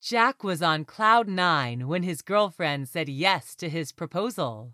Jack was on cloud nine when his girlfriend said yes to his proposal.